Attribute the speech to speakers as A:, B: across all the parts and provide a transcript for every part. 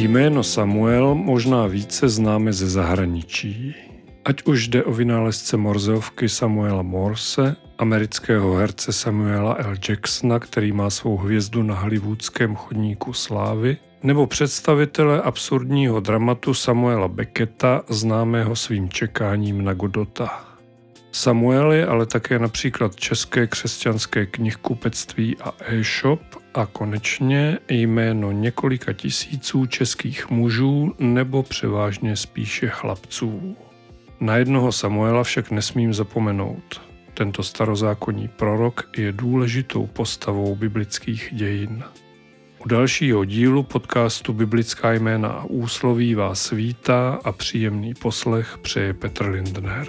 A: Jméno Samuel možná více známe ze zahraničí. Ať už jde o vynálezce Morzeovky Samuela Morse, amerického herce Samuela L. Jacksona, který má svou hvězdu na hollywoodském chodníku slávy, nebo představitele absurdního dramatu Samuela Becketa, známého svým čekáním na Godota. Samuel je ale také například české křesťanské knihkupectví a e-shop a konečně jméno několika tisíců českých mužů nebo převážně spíše chlapců. Na jednoho Samuela však nesmím zapomenout. Tento starozákonní prorok je důležitou postavou biblických dějin. U dalšího dílu podcastu Biblická jména a úsloví vás vítá a příjemný poslech přeje Petr Lindner.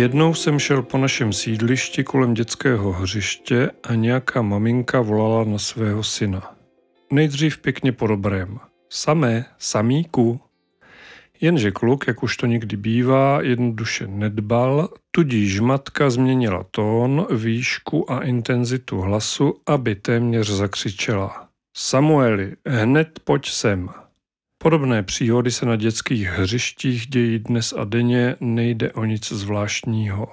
A: Jednou jsem šel po našem sídlišti kolem dětského hřiště a nějaká maminka volala na svého syna. Nejdřív pěkně po dobrém. Samé, samíku. Jenže kluk, jak už to někdy bývá, jednoduše nedbal, tudíž matka změnila tón, výšku a intenzitu hlasu, aby téměř zakřičela. Samueli, hned pojď sem. Podobné příhody se na dětských hřištích dějí dnes a denně, nejde o nic zvláštního.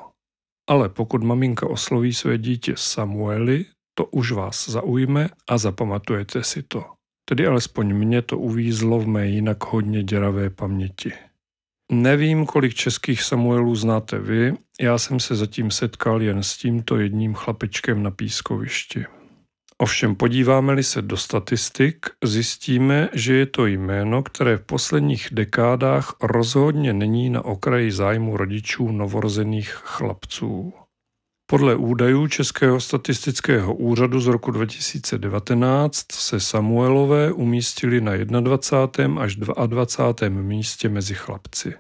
A: Ale pokud maminka osloví své dítě Samueli, to už vás zaujme a zapamatujete si to. Tedy alespoň mě to uvízlo v mé jinak hodně děravé paměti. Nevím, kolik českých Samuelů znáte vy, já jsem se zatím setkal jen s tímto jedním chlapečkem na pískovišti. Ovšem podíváme-li se do statistik, zjistíme, že je to jméno, které v posledních dekádách rozhodně není na okraji zájmu rodičů novorozených chlapců. Podle údajů Českého statistického úřadu z roku 2019 se Samuelové umístili na 21. až 22. místě mezi chlapci.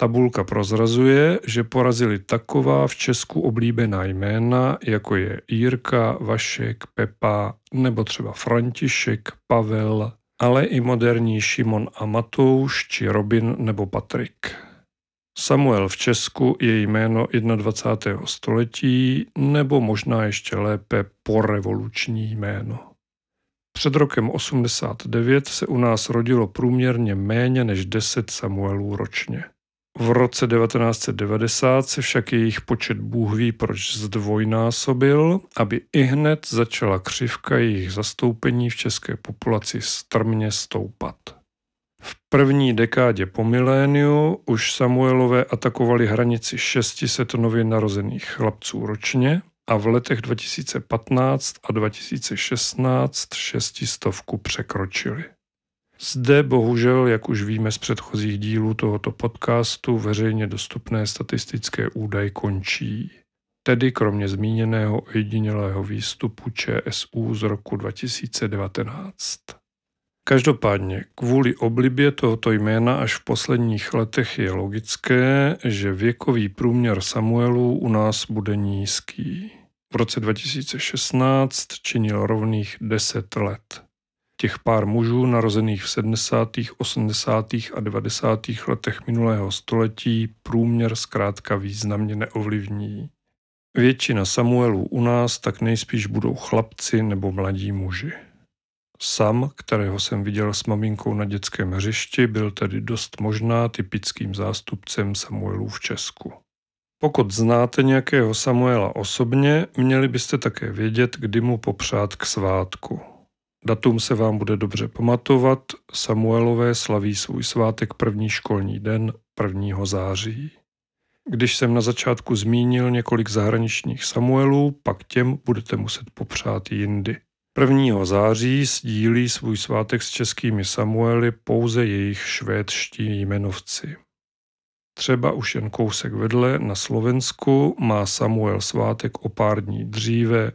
A: Tabulka prozrazuje, že porazili taková v Česku oblíbená jména, jako je Jirka, Vašek, Pepa nebo třeba František, Pavel, ale i moderní Šimon a Matouš či Robin nebo Patrik. Samuel v Česku je jméno 21. století nebo možná ještě lépe porevoluční jméno. Před rokem 89 se u nás rodilo průměrně méně než 10 Samuelů ročně. V roce 1990 se však jejich počet Bůh ví proč zdvojnásobil, aby i hned začala křivka jejich zastoupení v české populaci strmě stoupat. V první dekádě po miléniu už Samuelové atakovali hranici 600 nově narozených chlapců ročně a v letech 2015 a 2016 šestistovku překročili. Zde bohužel, jak už víme z předchozích dílů tohoto podcastu, veřejně dostupné statistické údaje končí. Tedy kromě zmíněného ojedinělého výstupu ČSU z roku 2019. Každopádně, kvůli oblibě tohoto jména až v posledních letech je logické, že věkový průměr Samuelů u nás bude nízký. V roce 2016 činil rovných 10 let těch pár mužů narozených v 70., 80. a 90. letech minulého století průměr zkrátka významně neovlivní. Většina Samuelů u nás tak nejspíš budou chlapci nebo mladí muži. Sam, kterého jsem viděl s maminkou na dětském hřišti, byl tedy dost možná typickým zástupcem Samuelů v Česku. Pokud znáte nějakého Samuela osobně, měli byste také vědět, kdy mu popřát k svátku. Datum se vám bude dobře pamatovat. Samuelové slaví svůj svátek první školní den 1. září. Když jsem na začátku zmínil několik zahraničních Samuelů, pak těm budete muset popřát jindy. 1. září sdílí svůj svátek s českými Samuely pouze jejich švédští jmenovci. Třeba už jen kousek vedle na Slovensku má Samuel svátek o pár dní dříve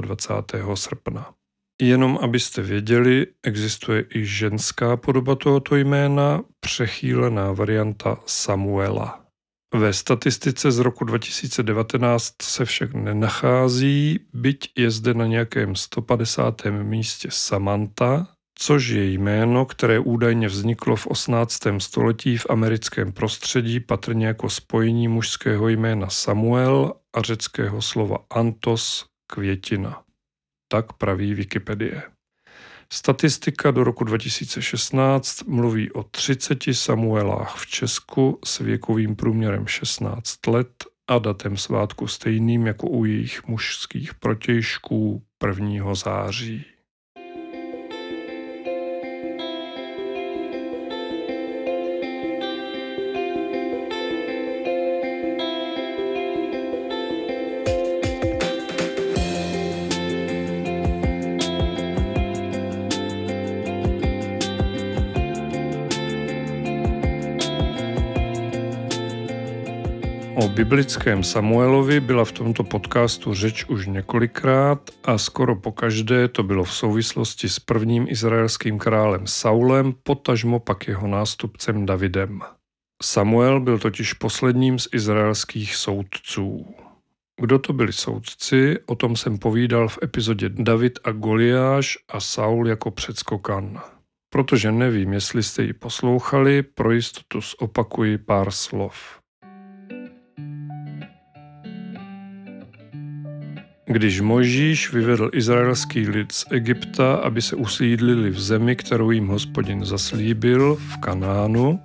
A: 26. srpna. Jenom abyste věděli, existuje i ženská podoba tohoto jména, přechýlená varianta Samuela. Ve statistice z roku 2019 se však nenachází, byť je zde na nějakém 150. místě Samantha, což je jméno, které údajně vzniklo v 18. století v americkém prostředí patrně jako spojení mužského jména Samuel a řeckého slova Antos květina. Tak praví Wikipedie. Statistika do roku 2016 mluví o 30 Samuelách v Česku s věkovým průměrem 16 let a datem svátku stejným jako u jejich mužských protějšků 1. září. Biblickém Samuelovi byla v tomto podcastu řeč už několikrát a skoro po každé to bylo v souvislosti s prvním izraelským králem Saulem, potažmo pak jeho nástupcem Davidem. Samuel byl totiž posledním z izraelských soudců. Kdo to byli soudci, o tom jsem povídal v epizodě David a Goliáš a Saul jako předskokan. Protože nevím, jestli jste ji poslouchali, pro jistotu zopakuji pár slov. Když Možíš vyvedl izraelský lid z Egypta, aby se usídlili v zemi, kterou jim hospodin zaslíbil, v Kanánu,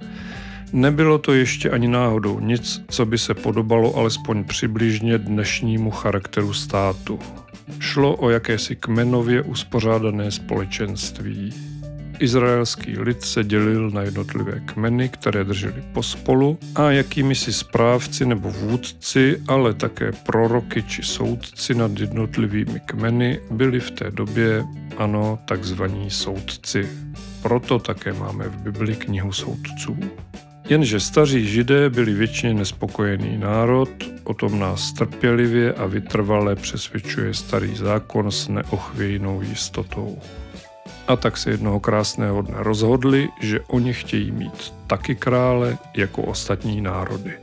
A: nebylo to ještě ani náhodou nic, co by se podobalo alespoň přibližně dnešnímu charakteru státu. Šlo o jakési kmenově uspořádané společenství. Izraelský lid se dělil na jednotlivé kmeny, které drželi pospolu a jakými si správci nebo vůdci, ale také proroky či soudci nad jednotlivými kmeny byli v té době, ano, takzvaní soudci. Proto také máme v Bibli knihu soudců. Jenže staří židé byli většině nespokojený národ, o tom nás trpělivě a vytrvale přesvědčuje starý zákon s neochvějnou jistotou. A tak se jednoho krásného dne rozhodli, že oni chtějí mít taky krále jako ostatní národy.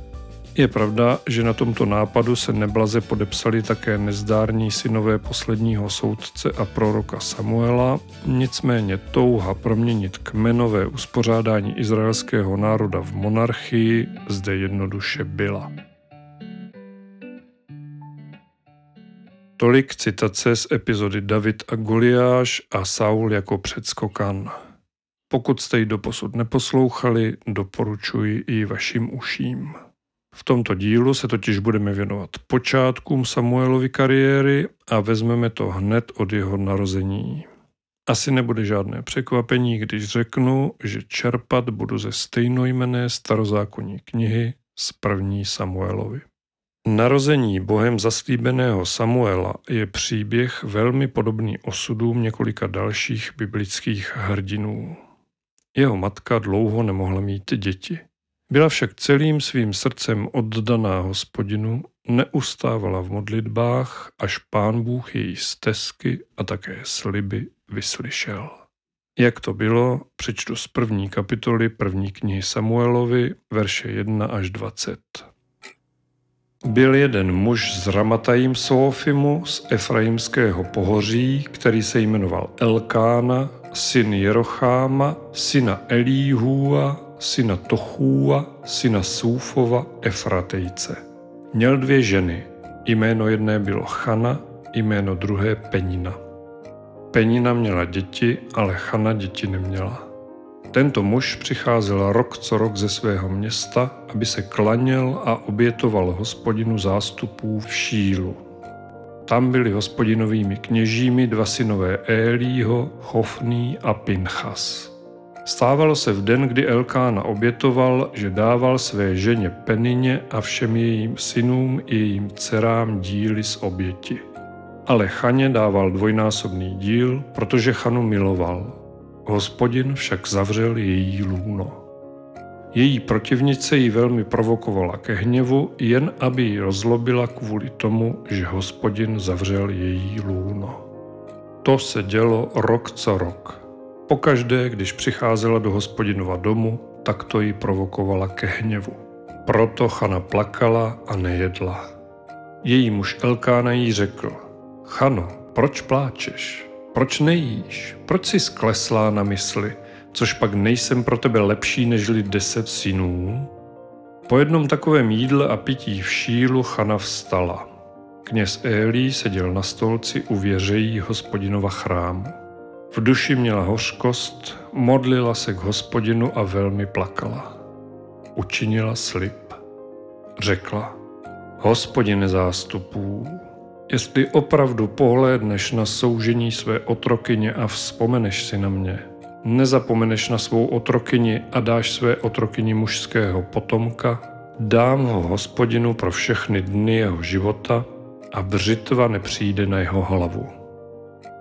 A: Je pravda, že na tomto nápadu se neblaze podepsali také nezdární synové posledního soudce a proroka Samuela, nicméně touha proměnit kmenové uspořádání izraelského národa v monarchii zde jednoduše byla. Tolik citace z epizody David a Goliáš a Saul jako předskokan. Pokud jste ji doposud neposlouchali, doporučuji i vašim uším. V tomto dílu se totiž budeme věnovat počátkům Samuelovy kariéry a vezmeme to hned od jeho narození. Asi nebude žádné překvapení, když řeknu, že čerpat budu ze stejnojmené starozákonní knihy z první Samuelovi. Narození Bohem zaslíbeného Samuela je příběh velmi podobný osudům několika dalších biblických hrdinů. Jeho matka dlouho nemohla mít děti. Byla však celým svým srdcem oddaná hospodinu, neustávala v modlitbách, až pán Bůh její stezky a také sliby vyslyšel. Jak to bylo, přečtu z první kapitoly první knihy Samuelovi, verše 1 až 20. Byl jeden muž z Ramatajím Sofimu z Efraimského pohoří, který se jmenoval Elkána, syn Jerocháma, syna Elíhua, syna Tochúa, syna Súfova, Efratejce. Měl dvě ženy, jméno jedné bylo Chana, jméno druhé Penina. Penina měla děti, ale Chana děti neměla. Tento muž přicházel rok co rok ze svého města, aby se klaněl a obětoval hospodinu zástupů v Šílu. Tam byli hospodinovými kněžími dva synové Élího, Chofný a Pinchas. Stávalo se v den, kdy Elkána obětoval, že dával své ženě Penině a všem jejím synům i jejím dcerám díly z oběti. Ale Chaně dával dvojnásobný díl, protože Chanu miloval – Hospodin však zavřel její lůno. Její protivnice ji velmi provokovala ke hněvu, jen aby ji rozlobila kvůli tomu, že hospodin zavřel její lůno. To se dělo rok co rok. Pokaždé, když přicházela do hospodinova domu, tak to ji provokovala ke hněvu. Proto Chana plakala a nejedla. Její muž Elkána jí řekl, Chano, proč pláčeš? Proč nejíš? Proč jsi skleslá na mysli? Což pak nejsem pro tebe lepší nežli deset synů? Po jednom takovém jídle a pití v šílu Chana vstala. Kněz Élí seděl na stolci u věřejí hospodinova chrámu. V duši měla hořkost, modlila se k hospodinu a velmi plakala. Učinila slib. Řekla, hospodine zástupů, jestli opravdu pohlédneš na soužení své otrokyně a vzpomeneš si na mě, nezapomeneš na svou otrokyni a dáš své otrokyni mužského potomka, dám ho hospodinu pro všechny dny jeho života a břitva nepřijde na jeho hlavu.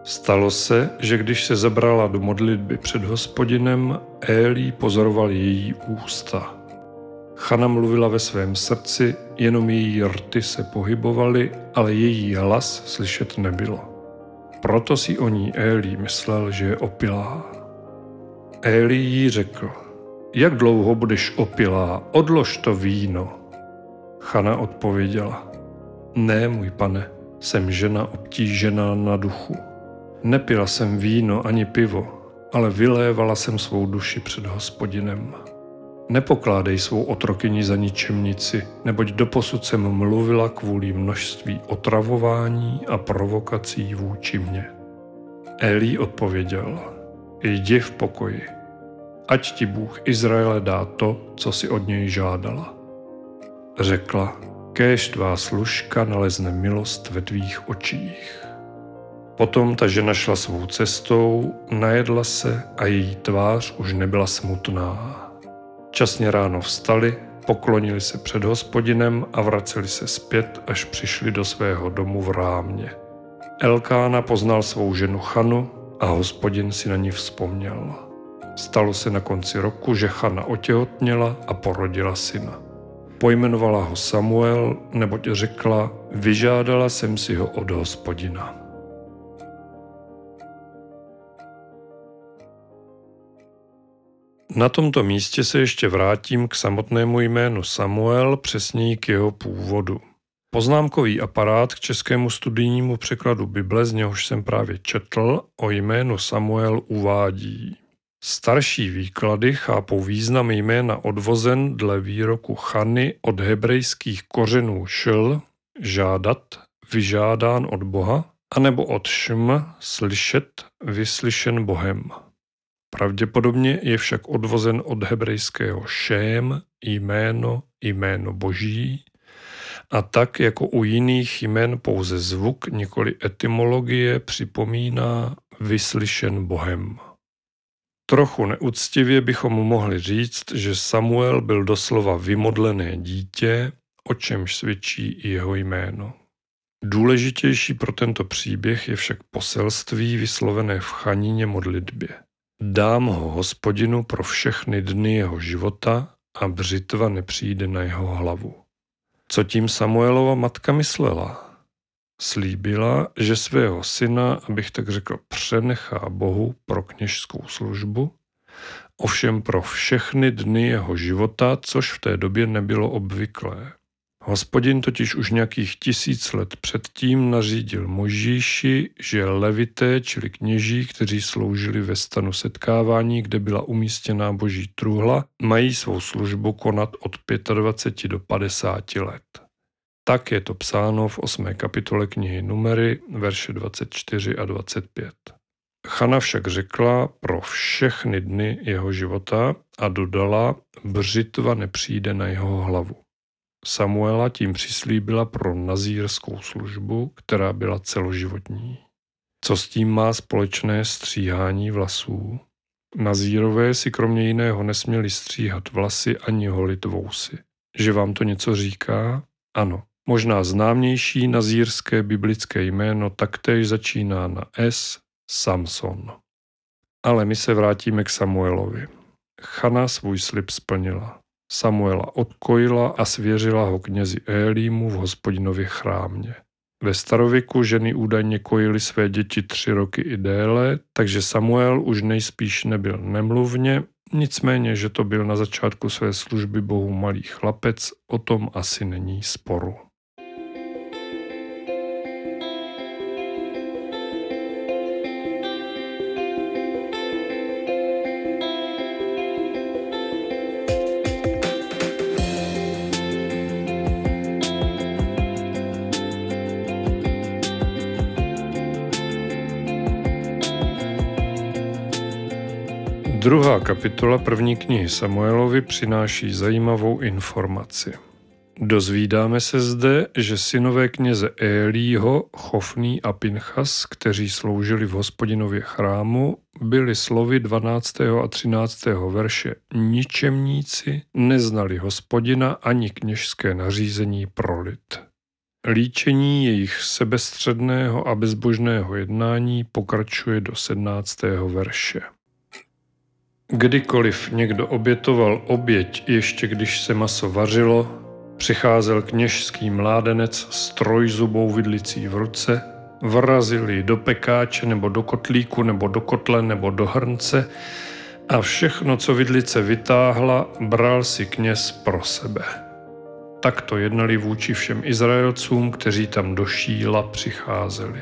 A: Stalo se, že když se zabrala do modlitby před hospodinem, Élí pozoroval její ústa. Chana mluvila ve svém srdci, jenom její rty se pohybovaly, ale její hlas slyšet nebylo. Proto si o ní Élí myslel, že je opilá. Élí jí řekl, jak dlouho budeš opilá, odlož to víno. Chana odpověděla, ne, můj pane, jsem žena obtížená na duchu. Nepila jsem víno ani pivo, ale vylévala jsem svou duši před hospodinem. Nepokládej svou otrokyni za ničemnici, neboť doposud jsem mluvila kvůli množství otravování a provokací vůči mně. Elí odpověděl, jdi v pokoji, ať ti Bůh Izraele dá to, co si od něj žádala. Řekla, kéž tvá služka nalezne milost ve tvých očích. Potom ta žena šla svou cestou, najedla se a její tvář už nebyla smutná. Časně ráno vstali, poklonili se před hospodinem a vraceli se zpět, až přišli do svého domu v rámě. Elkána poznal svou ženu Chanu a hospodin si na ní vzpomněl. Stalo se na konci roku, že Chana otěhotněla a porodila syna. Pojmenovala ho Samuel, neboť řekla, vyžádala jsem si ho od hospodina. Na tomto místě se ještě vrátím k samotnému jménu Samuel, přesněji k jeho původu. Poznámkový aparát k českému studijnímu překladu Bible, z něhož jsem právě četl, o jménu Samuel uvádí. Starší výklady chápou význam jména odvozen dle výroku Chany od hebrejských kořenů šl, žádat, vyžádán od Boha, anebo od šm, slyšet, vyslyšen Bohem. Pravděpodobně je však odvozen od hebrejského šém, jméno, jméno boží, a tak jako u jiných jmen pouze zvuk, nikoli etymologie, připomíná vyslyšen Bohem. Trochu neúctivě bychom mohli říct, že Samuel byl doslova vymodlené dítě, o čemž svědčí i jeho jméno. Důležitější pro tento příběh je však poselství vyslovené v chanině modlitbě. Dám ho hospodinu pro všechny dny jeho života a břitva nepřijde na jeho hlavu. Co tím Samuelova matka myslela? Slíbila, že svého syna, abych tak řekl, přenechá Bohu pro kněžskou službu, ovšem pro všechny dny jeho života, což v té době nebylo obvyklé. Hospodin totiž už nějakých tisíc let předtím nařídil Možíši, že levité, čili kněží, kteří sloužili ve stanu setkávání, kde byla umístěná boží truhla, mají svou službu konat od 25 do 50 let. Tak je to psáno v 8. kapitole knihy Numery, verše 24 a 25. Chana však řekla pro všechny dny jeho života a dodala, břitva nepřijde na jeho hlavu. Samuela tím přislíbila pro nazírskou službu, která byla celoživotní. Co s tím má společné stříhání vlasů? Nazírové si kromě jiného nesměli stříhat vlasy ani holit vousy. Že vám to něco říká? Ano. Možná známější nazírské biblické jméno taktéž začíná na S. Samson. Ale my se vrátíme k Samuelovi. Chana svůj slib splnila. Samuela odkojila a svěřila ho knězi Élímu v hospodinově chrámě. Ve starověku ženy údajně kojily své děti tři roky i déle, takže Samuel už nejspíš nebyl nemluvně, Nicméně, že to byl na začátku své služby bohu malý chlapec, o tom asi není sporu. Druhá kapitola první knihy Samuelovi přináší zajímavou informaci. Dozvídáme se zde, že synové kněze Élího, Chofný a Pinchas, kteří sloužili v hospodinově chrámu, byli slovy 12. a 13. verše ničemníci, neznali hospodina ani kněžské nařízení pro lid. Líčení jejich sebestředného a bezbožného jednání pokračuje do 17. verše. Kdykoliv někdo obětoval oběť, ještě když se maso vařilo, přicházel kněžský mládenec s trojzubou vidlicí v ruce, vrazil ji do pekáče nebo do kotlíku nebo do kotle nebo do hrnce a všechno, co vidlice vytáhla, bral si kněz pro sebe. Tak to jednali vůči všem Izraelcům, kteří tam do šíla přicházeli.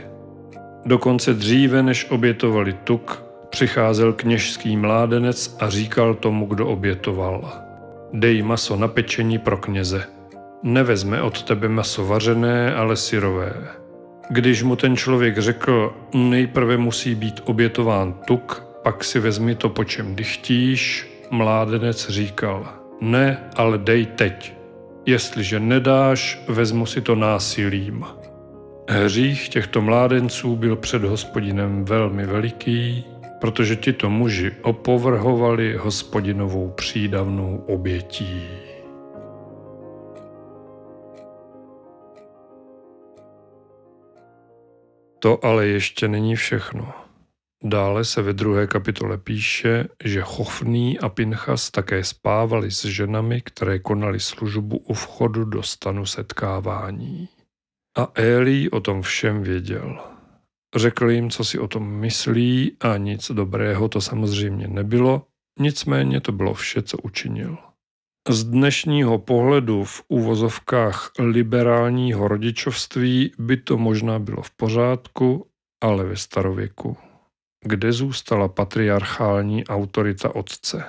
A: Dokonce dříve, než obětovali tuk, Přicházel kněžský mládenec a říkal tomu, kdo obětoval. Dej maso na pečení pro kněze. Nevezme od tebe maso vařené, ale syrové. Když mu ten člověk řekl, nejprve musí být obětován tuk, pak si vezmi to, po čem dychtíš, mládenec říkal, ne, ale dej teď. Jestliže nedáš, vezmu si to násilím. Hřích těchto mládenců byl před hospodinem velmi veliký, protože tito muži opovrhovali hospodinovou přídavnou obětí. To ale ještě není všechno. Dále se ve druhé kapitole píše, že Chofný a Pinchas také spávali s ženami, které konali službu u vchodu do stanu setkávání. A Eli o tom všem věděl. Řekl jim, co si o tom myslí a nic dobrého to samozřejmě nebylo, nicméně to bylo vše, co učinil. Z dnešního pohledu v úvozovkách liberálního rodičovství by to možná bylo v pořádku, ale ve starověku. Kde zůstala patriarchální autorita otce?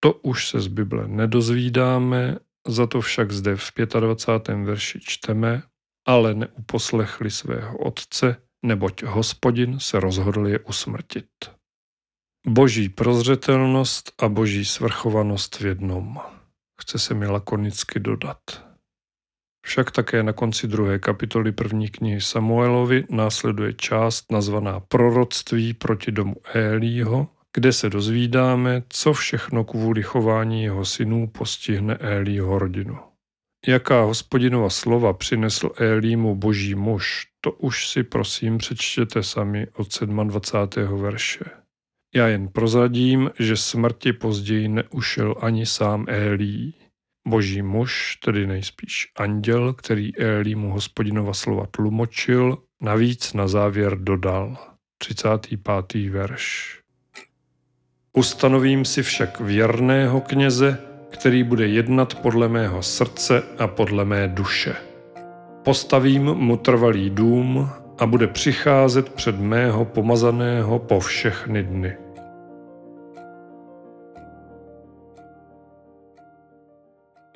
A: To už se z Bible nedozvídáme, za to však zde v 25. verši čteme, ale neuposlechli svého otce, neboť hospodin se rozhodl je usmrtit. Boží prozřetelnost a boží svrchovanost v jednom. Chce se mi lakonicky dodat. Však také na konci druhé kapitoly první knihy Samuelovi následuje část nazvaná Proroctví proti domu Élího, kde se dozvídáme, co všechno kvůli chování jeho synů postihne Élího rodinu. Jaká hospodinova slova přinesl Élímu boží muž, to už si prosím přečtěte sami od 27. verše. Já jen prozadím, že smrti později neušel ani sám Élí. Boží muž, tedy nejspíš anděl, který Élímu hospodinova slova tlumočil, navíc na závěr dodal. 35. verš. Ustanovím si však věrného kněze, který bude jednat podle mého srdce a podle mé duše. Postavím mu trvalý dům a bude přicházet před mého pomazaného po všechny dny.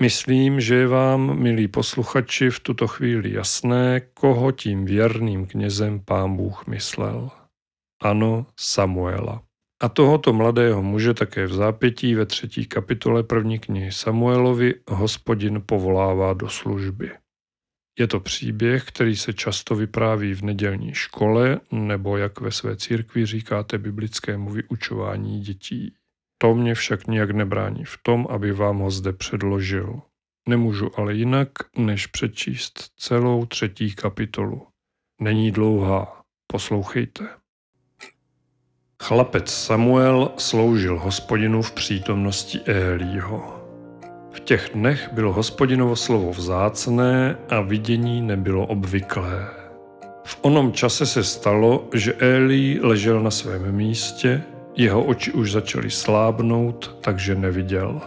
A: Myslím, že je vám, milí posluchači, v tuto chvíli jasné, koho tím věrným knězem pán Bůh myslel. Ano, Samuela. A tohoto mladého muže také v zápětí ve třetí kapitole první knihy Samuelovi hospodin povolává do služby. Je to příběh, který se často vypráví v nedělní škole, nebo jak ve své církvi říkáte biblickému vyučování dětí. To mě však nijak nebrání v tom, aby vám ho zde předložil. Nemůžu ale jinak, než přečíst celou třetí kapitolu. Není dlouhá, poslouchejte. Chlapec Samuel sloužil hospodinu v přítomnosti Élího. V těch dnech bylo hospodinovo slovo vzácné a vidění nebylo obvyklé. V onom čase se stalo, že Élí ležel na svém místě, Jeho oči už začaly slábnout, takže neviděl.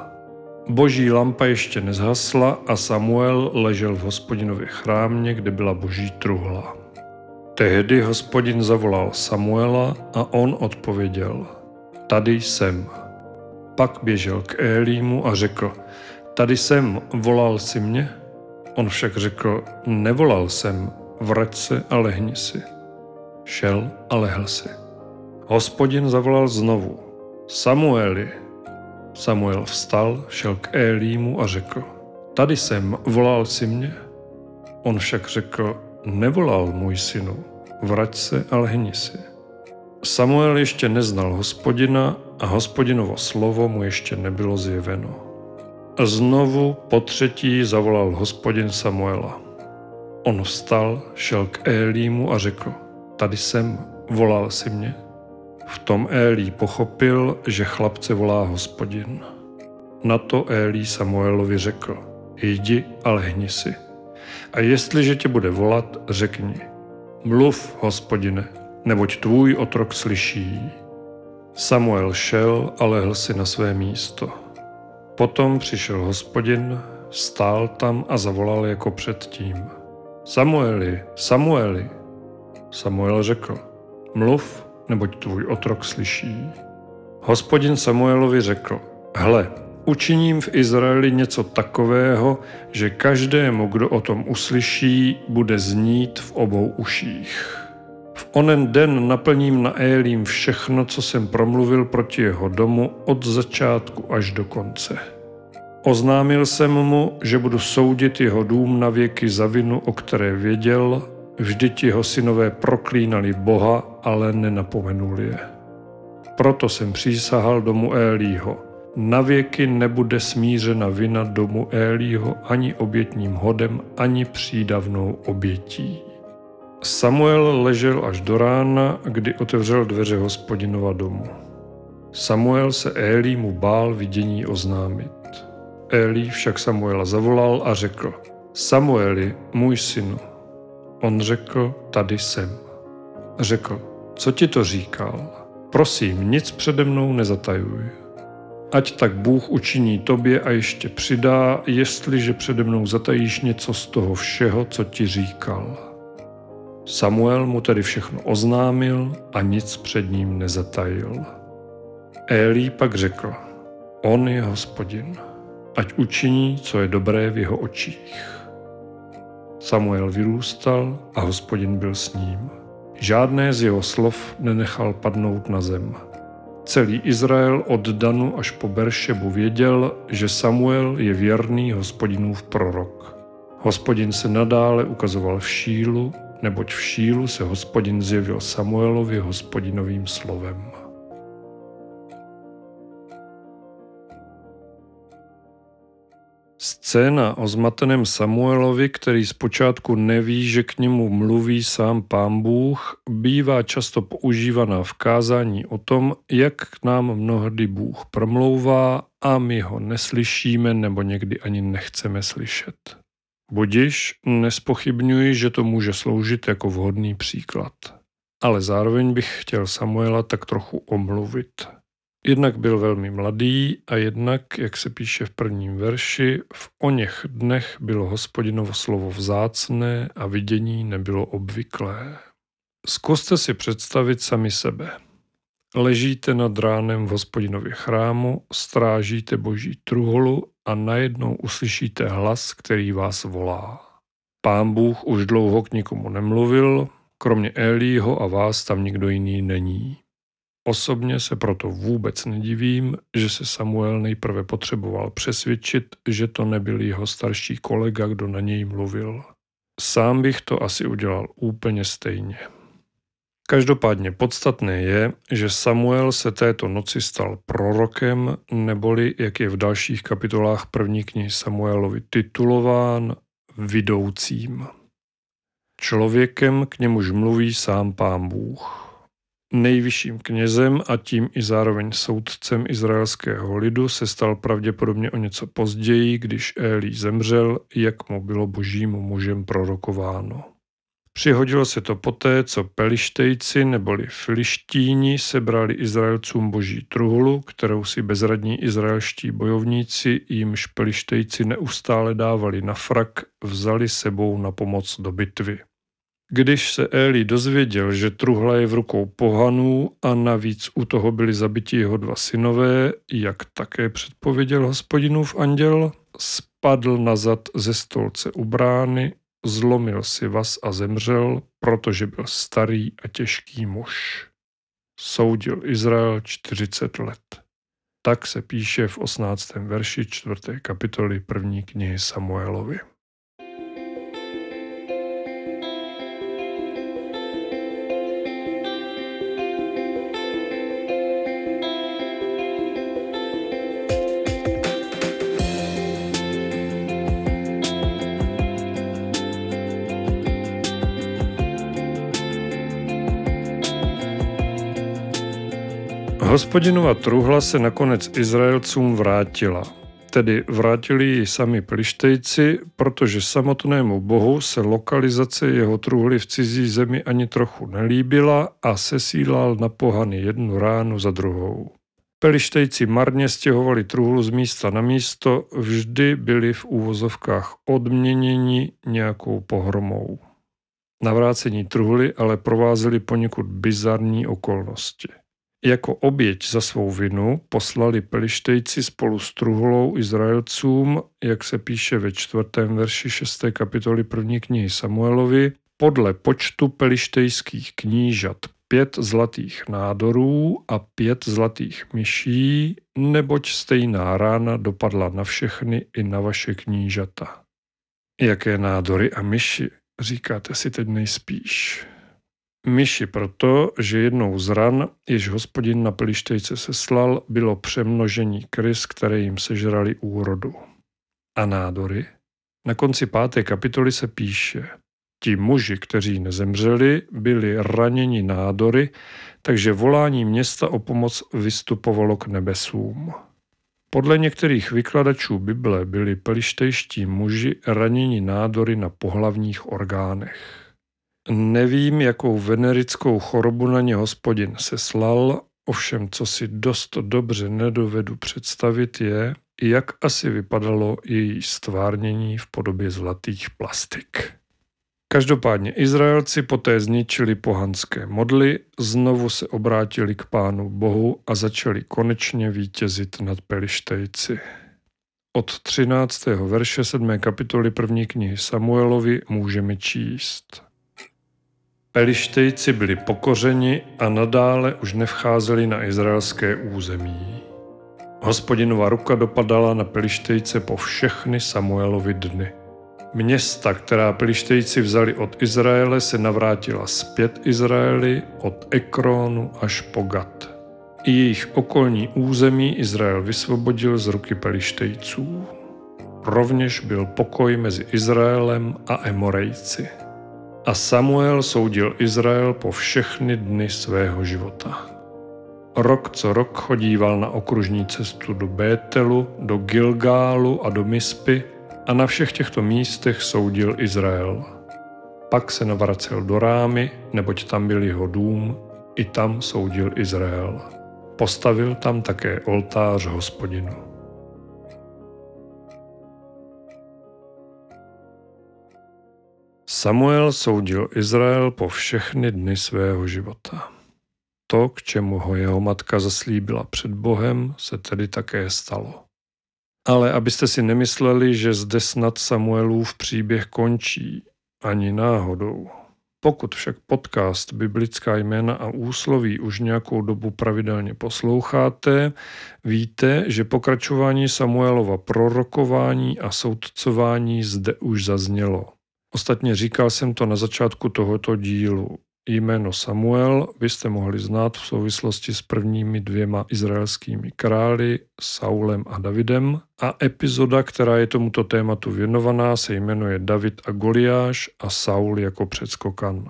A: Boží lampa ještě nezhasla a Samuel ležel v hospodinově chrámě, kde byla boží truhla. Tehdy hospodin zavolal Samuela a on odpověděl, tady jsem. Pak běžel k Élímu a řekl, tady jsem, volal si mě? On však řekl, nevolal jsem, vrať se a lehni si. Šel a lehl si. Hospodin zavolal znovu, Samueli. Samuel vstal, šel k Élímu a řekl, tady jsem, volal si mě? On však řekl, nevolal můj synu, vrať se a lehni si. Samuel ještě neznal hospodina a hospodinovo slovo mu ještě nebylo zjeveno. Znovu po třetí zavolal hospodin Samuela. On vstal, šel k Élímu a řekl, tady jsem, volal si mě. V tom Élí pochopil, že chlapce volá hospodin. Na to Élí Samuelovi řekl, jdi a lehni si. A jestliže tě bude volat, řekni, mluv, hospodine, neboť tvůj otrok slyší. Samuel šel a lehl si na své místo. Potom přišel hospodin, stál tam a zavolal jako předtím. Samueli, Samueli. Samuel řekl, mluv, neboť tvůj otrok slyší. Hospodin Samuelovi řekl, hle, učiním v Izraeli něco takového, že každému, kdo o tom uslyší, bude znít v obou uších. V onen den naplním na Élím všechno, co jsem promluvil proti jeho domu od začátku až do konce. Oznámil jsem mu, že budu soudit jeho dům na věky za vinu, o které věděl, vždyť jeho synové proklínali Boha, ale nenapomenul je. Proto jsem přísahal domu Élího. Na věky nebude smířena vina domu Élího ani obětním hodem, ani přídavnou obětí. Samuel ležel až do rána, kdy otevřel dveře hospodinova domu. Samuel se Élímu bál vidění oznámit. Élí však Samuela zavolal a řekl, Samueli, můj synu. On řekl, tady jsem. Řekl, co ti to říkal? Prosím, nic přede mnou nezatajuj. Ať tak Bůh učiní tobě a ještě přidá, jestliže přede mnou zatajíš něco z toho všeho, co ti říkal. Samuel mu tedy všechno oznámil a nic před ním nezatajil. Élí pak řekl, on je hospodin, ať učiní, co je dobré v jeho očích. Samuel vyrůstal a hospodin byl s ním. Žádné z jeho slov nenechal padnout na zem. Celý Izrael od Danu až po Beršebu věděl, že Samuel je věrný hospodinův prorok. Hospodin se nadále ukazoval v Šílu neboť v Šílu se hospodin zjevil Samuelovi hospodinovým slovem. Scéna o zmateném Samuelovi, který zpočátku neví, že k němu mluví sám pán Bůh, bývá často používaná v kázání o tom, jak k nám mnohdy Bůh promlouvá a my ho neslyšíme nebo někdy ani nechceme slyšet. Budiš, nespochybňuji, že to může sloužit jako vhodný příklad. Ale zároveň bych chtěl Samuela tak trochu omluvit. Jednak byl velmi mladý a jednak, jak se píše v prvním verši, v oněch dnech bylo hospodinovo slovo vzácné a vidění nebylo obvyklé. Zkuste si představit sami sebe. Ležíte nad ránem v hospodinově chrámu, strážíte boží truholu a najednou uslyšíte hlas, který vás volá. Pán Bůh už dlouho k nikomu nemluvil, kromě Elího a vás tam nikdo jiný není. Osobně se proto vůbec nedivím, že se Samuel nejprve potřeboval přesvědčit, že to nebyl jeho starší kolega, kdo na něj mluvil. Sám bych to asi udělal úplně stejně. Každopádně podstatné je, že Samuel se této noci stal prorokem, neboli, jak je v dalších kapitolách první knihy Samuelovi titulován, vidoucím. Člověkem k němuž mluví sám pán Bůh. Nejvyšším knězem a tím i zároveň soudcem izraelského lidu se stal pravděpodobně o něco později, když Élí zemřel, jak mu bylo božím mužem prorokováno. Přihodilo se to poté, co Pelištejci neboli Filištíni sebrali Izraelcům boží truhlu, kterou si bezradní izraelští bojovníci, jimž Pelištejci neustále dávali na frak, vzali sebou na pomoc do bitvy. Když se Eli dozvěděl, že truhla je v rukou pohanů a navíc u toho byli zabiti jeho dva synové, jak také předpověděl hospodinův anděl, spadl nazad ze stolce u brány, zlomil si vás a zemřel, protože byl starý a těžký muž. Soudil Izrael 40 let. Tak se píše v 18. verši 4. kapitoly první knihy Samuelovi. Hospodinova truhla se nakonec Izraelcům vrátila. Tedy vrátili ji sami plištejci, protože samotnému bohu se lokalizace jeho truhly v cizí zemi ani trochu nelíbila a sesílal na pohany jednu ránu za druhou. Pelištejci marně stěhovali truhlu z místa na místo, vždy byli v úvozovkách odměněni nějakou pohromou. Navrácení truhly ale provázely poněkud bizarní okolnosti. Jako oběť za svou vinu poslali pelištejci spolu s truhlou Izraelcům, jak se píše ve čtvrtém verši 6. kapitoly první knihy Samuelovi, podle počtu pelištejských knížat pět zlatých nádorů a pět zlatých myší, neboť stejná rána dopadla na všechny i na vaše knížata. Jaké nádory a myši, říkáte si teď nejspíš. Myši proto, že jednou z ran, jež hospodin na pelištejce seslal, bylo přemnožení krys, které jim sežrali úrodu. A nádory? Na konci páté kapitoly se píše, ti muži, kteří nezemřeli, byli raněni nádory, takže volání města o pomoc vystupovalo k nebesům. Podle některých vykladačů Bible byli pelištejští muži raněni nádory na pohlavních orgánech. Nevím, jakou venerickou chorobu na ně hospodin seslal, ovšem co si dost dobře nedovedu představit je, jak asi vypadalo její stvárnění v podobě zlatých plastik. Každopádně Izraelci poté zničili pohanské modly, znovu se obrátili k pánu Bohu a začali konečně vítězit nad Pelištejci. Od 13. verše 7. kapitoly první knihy Samuelovi můžeme číst. Pelištejci byli pokořeni a nadále už nevcházeli na izraelské území. Hospodinova ruka dopadala na Pelištejce po všechny Samuelovi dny. Města, která Pelištejci vzali od Izraele, se navrátila zpět Izraeli od Ekronu až po Gat. I jejich okolní území Izrael vysvobodil z ruky Pelištejců. Rovněž byl pokoj mezi Izraelem a Emorejci. A Samuel soudil Izrael po všechny dny svého života. Rok co rok chodíval na okružní cestu do Bételu, do Gilgálu a do Mispy a na všech těchto místech soudil Izrael. Pak se navracel do Rámy, neboť tam byl jeho dům, i tam soudil Izrael. Postavil tam také oltář hospodinu. Samuel soudil Izrael po všechny dny svého života. To, k čemu ho jeho matka zaslíbila před Bohem, se tedy také stalo. Ale abyste si nemysleli, že zde snad Samuelův příběh končí, ani náhodou. Pokud však podcast Biblická jména a úsloví už nějakou dobu pravidelně posloucháte, víte, že pokračování Samuelova prorokování a soudcování zde už zaznělo. Ostatně říkal jsem to na začátku tohoto dílu. Jméno Samuel byste mohli znát v souvislosti s prvními dvěma izraelskými králi, Saulem a Davidem, a epizoda, která je tomuto tématu věnovaná, se jmenuje David a Goliáš a Saul jako předskokan.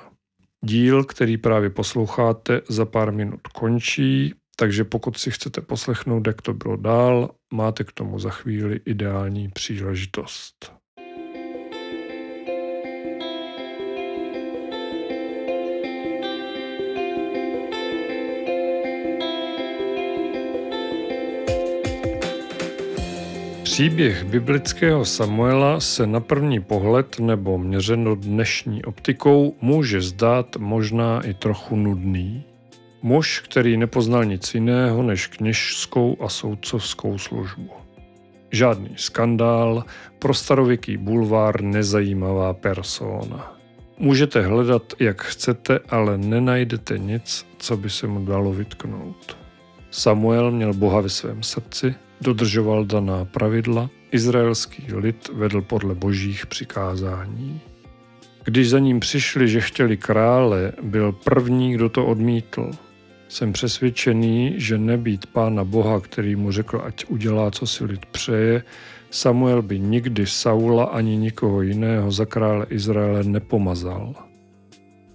A: Díl, který právě posloucháte, za pár minut končí, takže pokud si chcete poslechnout, jak to bylo dál, máte k tomu za chvíli ideální příležitost. Příběh biblického Samuela se na první pohled nebo měřeno dnešní optikou může zdát možná i trochu nudný. Muž, který nepoznal nic jiného než kněžskou a soudcovskou službu. Žádný skandál, pro starověký bulvár nezajímavá persona. Můžete hledat, jak chcete, ale nenajdete nic, co by se mu dalo vytknout. Samuel měl Boha ve svém srdci, dodržoval daná pravidla, izraelský lid vedl podle božích přikázání. Když za ním přišli, že chtěli krále, byl první, kdo to odmítl. Jsem přesvědčený, že nebýt pána Boha, který mu řekl, ať udělá, co si lid přeje, Samuel by nikdy Saula ani nikoho jiného za krále Izraele nepomazal.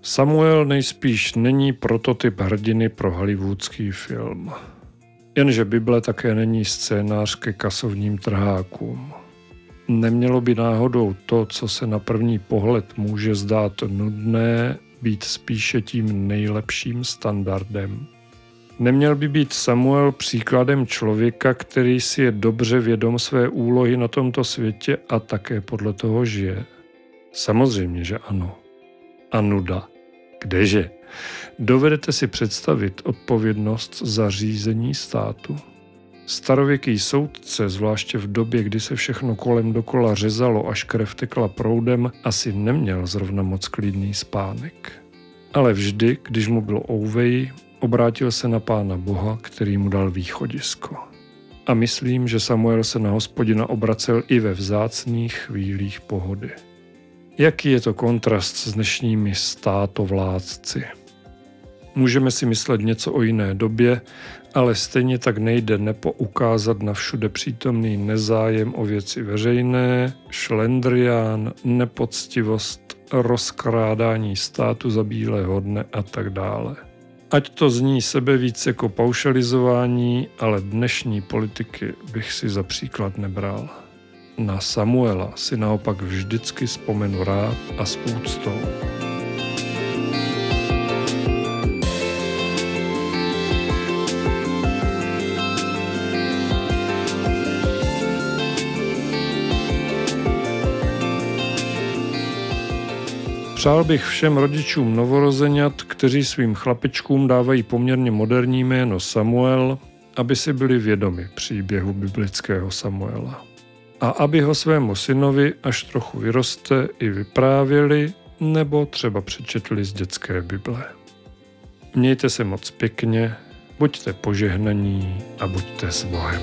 A: Samuel nejspíš není prototyp hrdiny pro hollywoodský film. Jenže Bible také není scénář ke kasovním trhákům. Nemělo by náhodou to, co se na první pohled může zdát nudné, být spíše tím nejlepším standardem. Neměl by být Samuel příkladem člověka, který si je dobře vědom své úlohy na tomto světě a také podle toho žije? Samozřejmě, že ano. A nuda. Kdeže? Dovedete si představit odpovědnost za řízení státu? Starověký soudce, zvláště v době, kdy se všechno kolem dokola řezalo, až krev tekla proudem, asi neměl zrovna moc klidný spánek. Ale vždy, když mu bylo ouvej, obrátil se na pána Boha, který mu dal východisko. A myslím, že Samuel se na hospodina obracel i ve vzácných chvílích pohody. Jaký je to kontrast s dnešními státovládci? Můžeme si myslet něco o jiné době, ale stejně tak nejde nepoukázat na všude přítomný nezájem o věci veřejné, šlendrián, nepoctivost, rozkrádání státu za bílé hodne a tak dále. Ať to zní sebe více jako paušalizování, ale dnešní politiky bych si za příklad nebral. Na Samuela si naopak vždycky vzpomenu rád a s úctou. Přál bych všem rodičům novorozenat, kteří svým chlapečkům dávají poměrně moderní jméno Samuel, aby si byli vědomi příběhu biblického Samuela. A aby ho svému synovi, až trochu vyroste, i vyprávěli nebo třeba přečetli z dětské Bible. Mějte se moc pěkně, buďte požehnaní a buďte s Bohem.